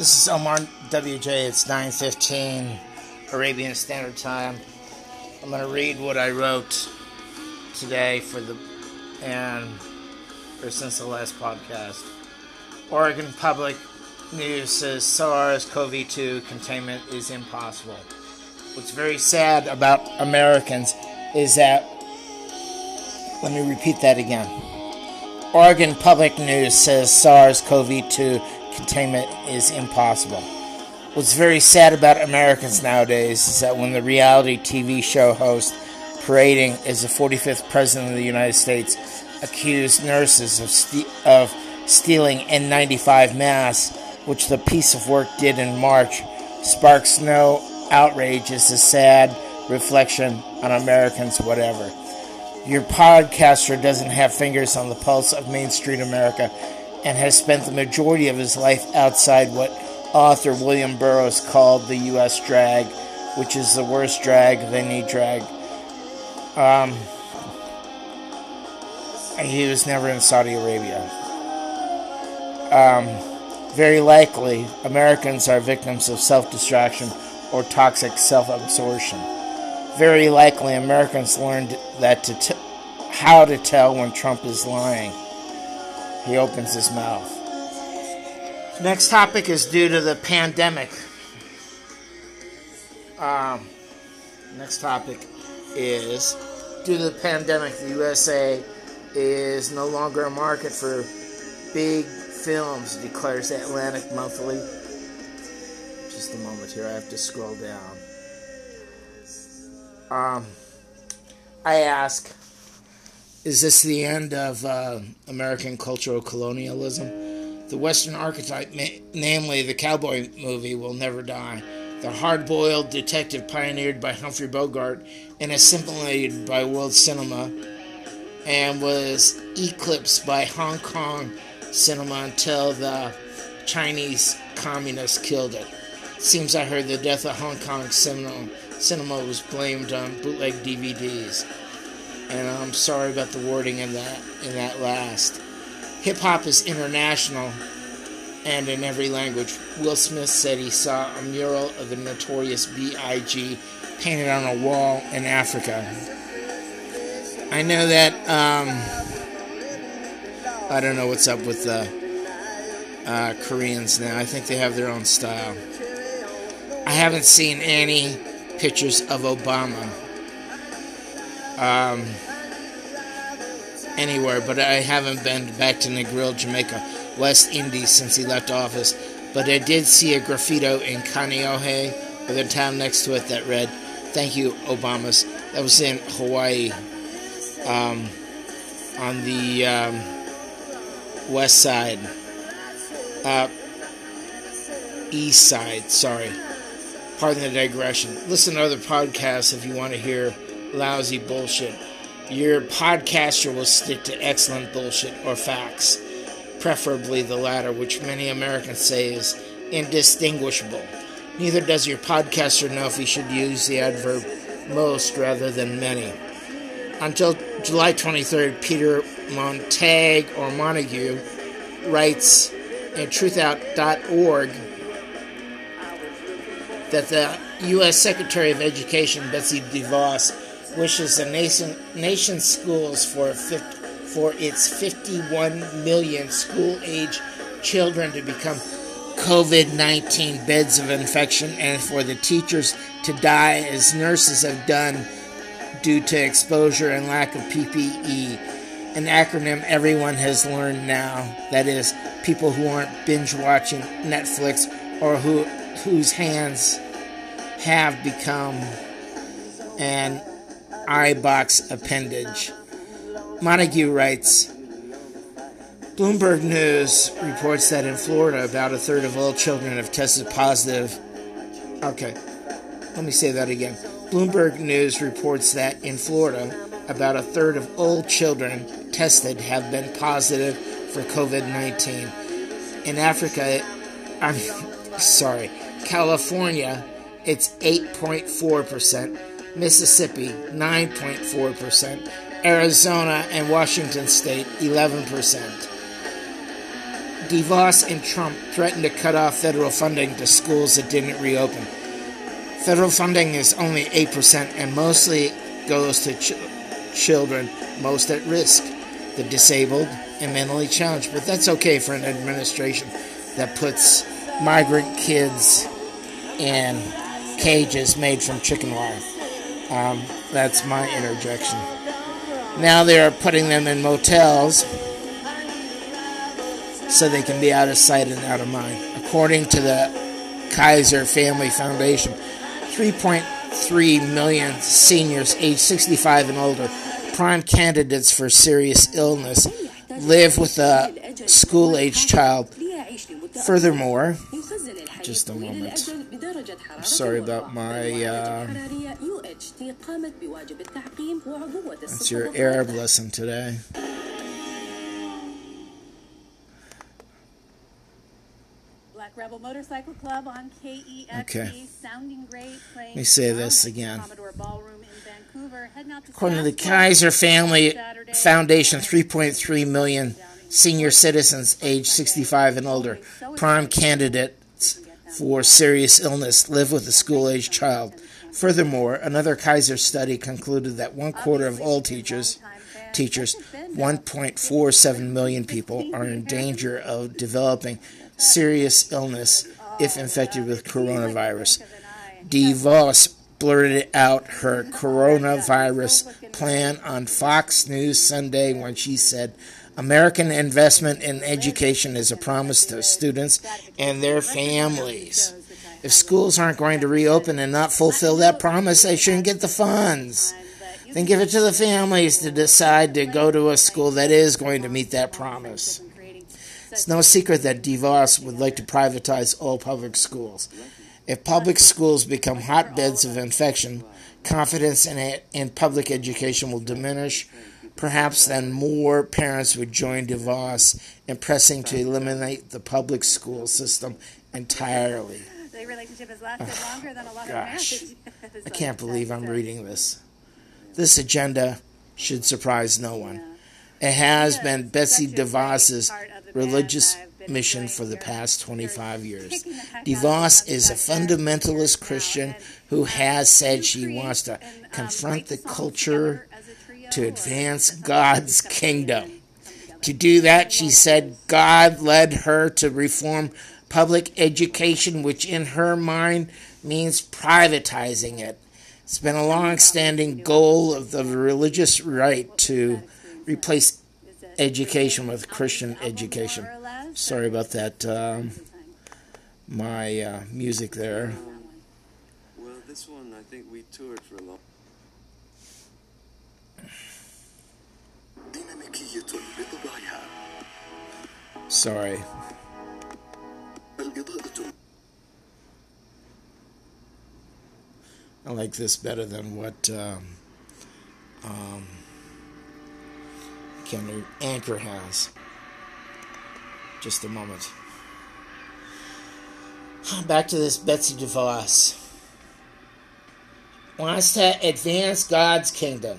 This is Omar WJ. It's 9:15 Arabian Standard Time. I'm going to read what I wrote today for the and or since the last podcast. Oregon Public News says SARS-CoV-2 containment is impossible. What's very sad about Americans is that let me repeat that again. Oregon Public News says SARS CoV 2 containment is impossible. What's very sad about Americans nowadays is that when the reality TV show host parading as the 45th President of the United States accused nurses of, of stealing N95 masks, which the piece of work did in March, sparks no outrage is a sad reflection on Americans, whatever. Your podcaster doesn't have fingers on the pulse of Main Street America and has spent the majority of his life outside what author William Burroughs called the U.S. drag, which is the worst drag of any drag. Um, he was never in Saudi Arabia. Um, very likely, Americans are victims of self distraction or toxic self absorption. Very likely, Americans learned that to t- how to tell when Trump is lying. He opens his mouth. Next topic is due to the pandemic. Um, next topic is due to the pandemic, the USA is no longer a market for big films, declares Atlantic Monthly. Just a moment here, I have to scroll down. Um, I ask, is this the end of uh, American cultural colonialism? The Western archetype, namely the cowboy movie, will never die. The hard boiled detective pioneered by Humphrey Bogart and assimilated by world cinema and was eclipsed by Hong Kong cinema until the Chinese communists killed it. Seems I heard the death of Hong Kong cinema, cinema was blamed on bootleg DVDs. And I'm sorry about the wording in that in that last. Hip hop is international and in every language. Will Smith said he saw a mural of the notorious B.I.G. painted on a wall in Africa. I know that, um, I don't know what's up with the uh, Koreans now. I think they have their own style. I haven't seen any pictures of Obama um, anywhere, but I haven't been back to Negril, Jamaica, West Indies since he left office. But I did see a graffito in Kaneohe with a town next to it that read, Thank you, Obamas. That was in Hawaii um, on the um, west side. Uh, east side, sorry. Pardon the digression. Listen to other podcasts if you want to hear lousy bullshit. Your podcaster will stick to excellent bullshit or facts, preferably the latter, which many Americans say is indistinguishable. Neither does your podcaster know if he should use the adverb most rather than many. Until July 23rd, Peter Montague or Montague writes in truthout.org that the U.S. Secretary of Education, Betsy DeVos, wishes the nation, nation's schools for, for its 51 million school age children to become COVID 19 beds of infection and for the teachers to die as nurses have done due to exposure and lack of PPE. An acronym everyone has learned now that is, people who aren't binge watching Netflix or who whose hands have become an iBox appendage. Montague writes Bloomberg News reports that in Florida, about a third of all children have tested positive. Okay, let me say that again. Bloomberg News reports that in Florida, about a third of all children tested have been positive for COVID 19. In Africa, I'm sorry, California, it's 8.4%, Mississippi, 9.4%, Arizona and Washington State, 11%. DeVos and Trump threatened to cut off federal funding to schools that didn't reopen. Federal funding is only 8% and mostly goes to ch- children most at risk, the disabled and mentally challenged. But that's okay for an administration that puts migrant kids in cages made from chicken wire. Um, that's my interjection. Now they are putting them in motels so they can be out of sight and out of mind. According to the Kaiser Family Foundation, 3.3 million seniors aged 65 and older, prime candidates for serious illness, live with a school age child. Furthermore, just a moment. Sorry about my. Uh, that's your Arab lesson today. Black Rebel Motorcycle Club on KEXP, Okay. sounding great, Let me say this again. Commodore Ballroom in Vancouver. Heading out to According to the Kaiser Family Foundation, 3.3 million senior citizens aged 65 and older, prime candidates for serious illness, live with a school aged child. Furthermore, another Kaiser study concluded that one quarter of all teachers, teachers, 1.47 million people, are in danger of developing serious illness if infected with coronavirus. DeVos blurted out her coronavirus plan on Fox News Sunday when she said, American investment in education is a promise to students and their families. If schools aren't going to reopen and not fulfill that promise, they shouldn't get the funds. Then give it to the families to decide to go to a school that is going to meet that promise. It's no secret that DeVos would like to privatize all public schools. If public schools become hotbeds of infection, confidence in it in public education will diminish. Perhaps then more parents would join DeVos in pressing to eliminate the public school system entirely. The relationship has lasted longer than a lot gosh. of marriages. I can't believe I'm reading this. This agenda should surprise no one. It has been Betsy DeVos's religious mission for the past 25 years. DeVos is a fundamentalist Christian who has said she wants to confront the culture to advance God's kingdom. To do that, she said God led her to reform public education, which in her mind means privatizing it. It's been a long standing goal of the religious right to replace education with Christian education. Sorry about that, um, my uh, music there. Well, this one I think we toured for a Sorry. I like this better than what um, um, Kendrick Anchor has. Just a moment. Back to this Betsy DeVos. Wants to advance God's kingdom,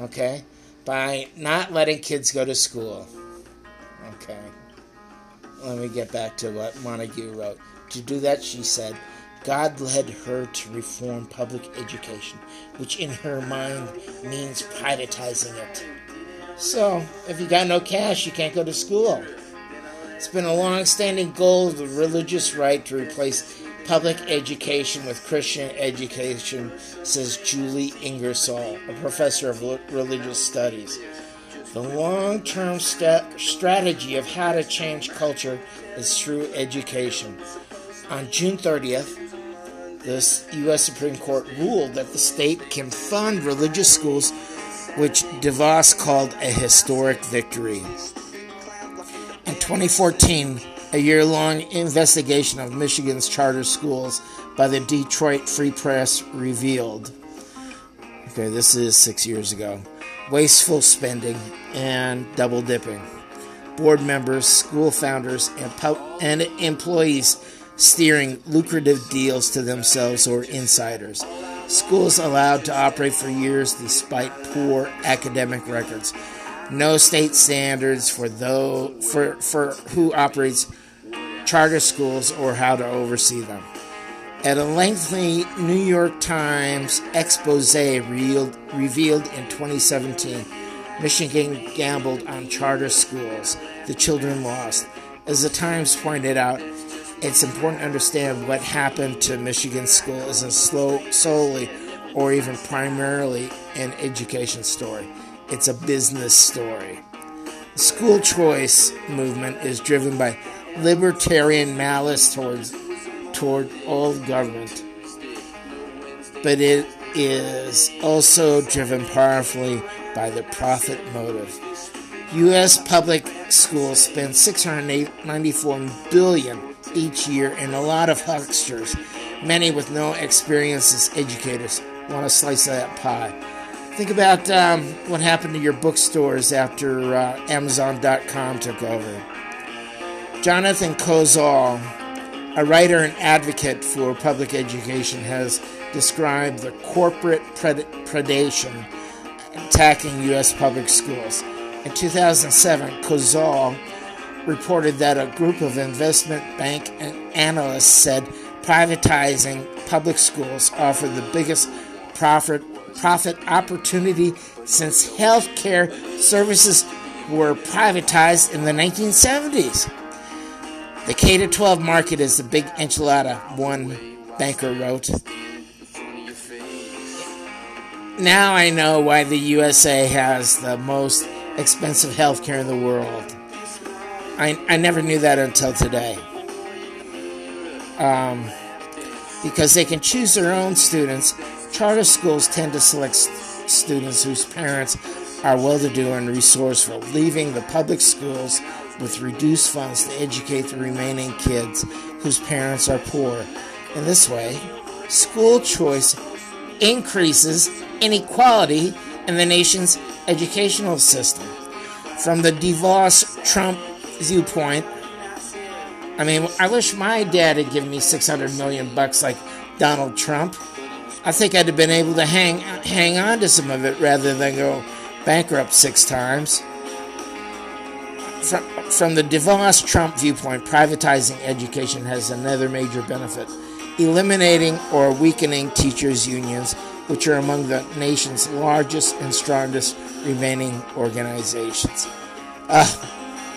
okay, by not letting kids go to school. Okay. Let me get back to what Montague wrote. To do that, she said, God led her to reform public education, which in her mind means privatizing it. So, if you got no cash, you can't go to school. It's been a long standing goal of the religious right to replace public education with Christian education, says Julie Ingersoll, a professor of religious studies. The long term sta- strategy of how to change culture is through education. On June 30th, the U.S. Supreme Court ruled that the state can fund religious schools, which DeVos called a historic victory. In 2014, a year long investigation of Michigan's charter schools by the Detroit Free Press revealed. Okay, this is six years ago. Wasteful spending and double dipping. Board members, school founders, and, pu- and employees steering lucrative deals to themselves or insiders. Schools allowed to operate for years despite poor academic records. no state standards for for for who operates charter schools or how to oversee them. At a lengthy New York Times expose revealed, revealed in 2017, Michigan gambled on charter schools. The children lost. As the Times pointed out, it's important to understand what happened to Michigan school isn't slow, solely or even primarily an education story. It's a business story. The school choice movement is driven by libertarian malice towards toward all government, but it is also driven powerfully by the profit motive. U.S. public schools spend 694 billion each year, and a lot of hucksters, many with no experience as educators, want a slice of that pie. Think about um, what happened to your bookstores after uh, Amazon.com took over. Jonathan Kozol, a writer and advocate for public education, has described the corporate pred- predation attacking U.S. public schools. In 2007, Kozol reported that a group of investment bank analysts said privatizing public schools offered the biggest profit profit opportunity since healthcare services were privatized in the 1970s. The K 12 market is a big enchilada, one banker wrote. Now I know why the USA has the most expensive healthcare in the world. I, I never knew that until today. Um, because they can choose their own students. Charter schools tend to select st- students whose parents are well to do and resourceful, leaving the public schools with reduced funds to educate the remaining kids whose parents are poor. In this way, school choice increases inequality in the nation's educational system. From the DeVos Trump viewpoint, I mean, I wish my dad had given me 600 million bucks like Donald Trump. I think I'd have been able to hang hang on to some of it rather than go bankrupt six times. From, from the DeVos Trump viewpoint, privatizing education has another major benefit eliminating or weakening teachers' unions, which are among the nation's largest and strongest remaining organizations. Uh,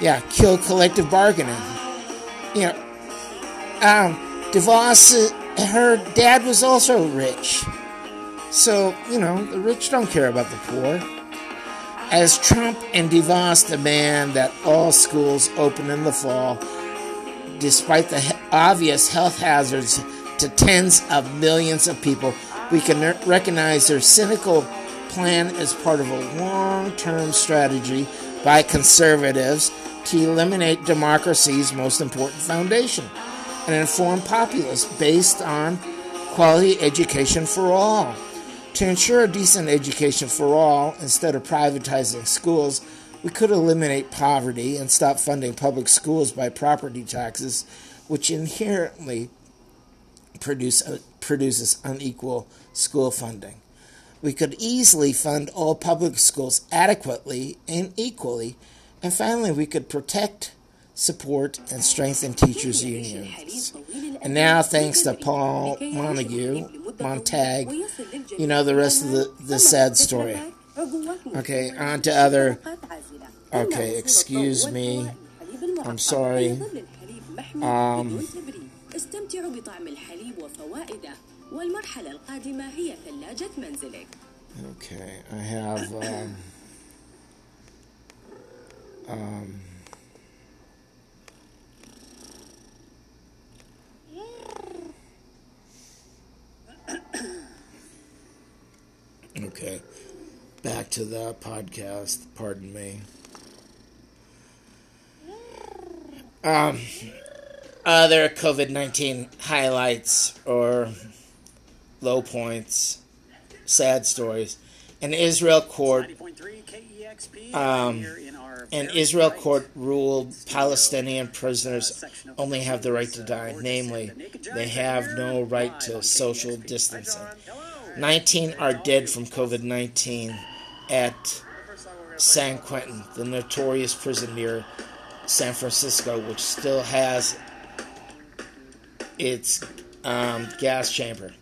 yeah, kill collective bargaining. You know, um, DeVos, her dad was also rich. So, you know, the rich don't care about the poor. As Trump and DeVos demand that all schools open in the fall, despite the obvious health hazards to tens of millions of people, we can recognize their cynical plan as part of a long term strategy by conservatives to eliminate democracy's most important foundation an informed populace based on quality education for all. To ensure a decent education for all, instead of privatizing schools, we could eliminate poverty and stop funding public schools by property taxes, which inherently produce, uh, produces unequal school funding. We could easily fund all public schools adequately and equally, and finally, we could protect, support, and strengthen teachers' unions. And now, thanks to Paul Montague, Montag, you know the rest of the, the sad story. Okay, on to other. Okay, excuse me. I'm sorry. Um, okay, I have. Um, um, okay, back to the podcast. Pardon me. Um, other COVID 19 highlights or low points, sad stories. An Israel court, um, an Israel court ruled Palestinian prisoners only have the right to die. Namely, they have no right to social distancing. 19 are dead from COVID 19 at San Quentin, the notorious prison near San Francisco, which still has its um, gas chamber.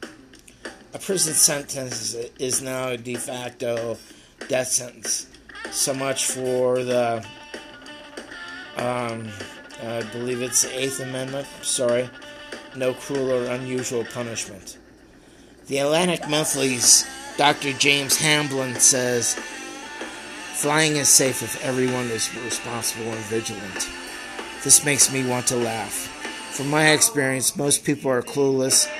A prison sentence is now a de facto death sentence. So much for the, um, I believe it's the Eighth Amendment. Sorry, no cruel or unusual punishment. The Atlantic Monthly's Dr. James Hamblin says flying is safe if everyone is responsible and vigilant. This makes me want to laugh. From my experience, most people are clueless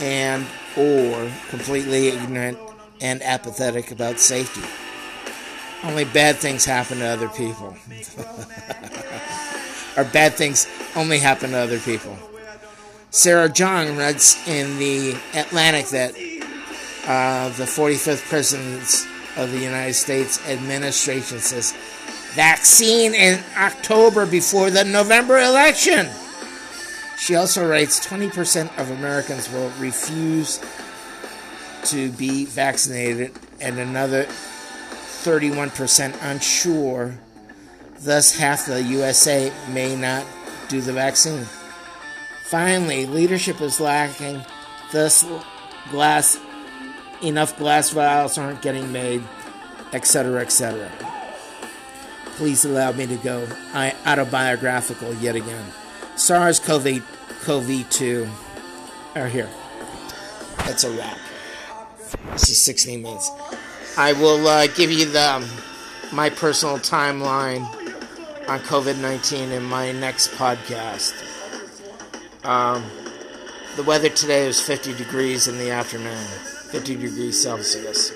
and or completely ignorant and apathetic about safety. Only bad things happen to other people. or bad things only happen to other people. Sarah Zhang writes in the Atlantic that uh, the 45th President of the United States administration says vaccine in October before the November election. She also writes 20% of Americans will refuse to be vaccinated, and another 31% unsure. Thus, half the USA may not do the vaccine. Finally, leadership is lacking. Thus, glass enough glass vials aren't getting made, etc., etc. Please allow me to go autobiographical yet again. SARS-CoV 2 are here. That's a wrap. This is 16 minutes. I will uh, give you the um, my personal timeline on COVID 19 in my next podcast. Um, the weather today is 50 degrees in the afternoon, 50 degrees Celsius.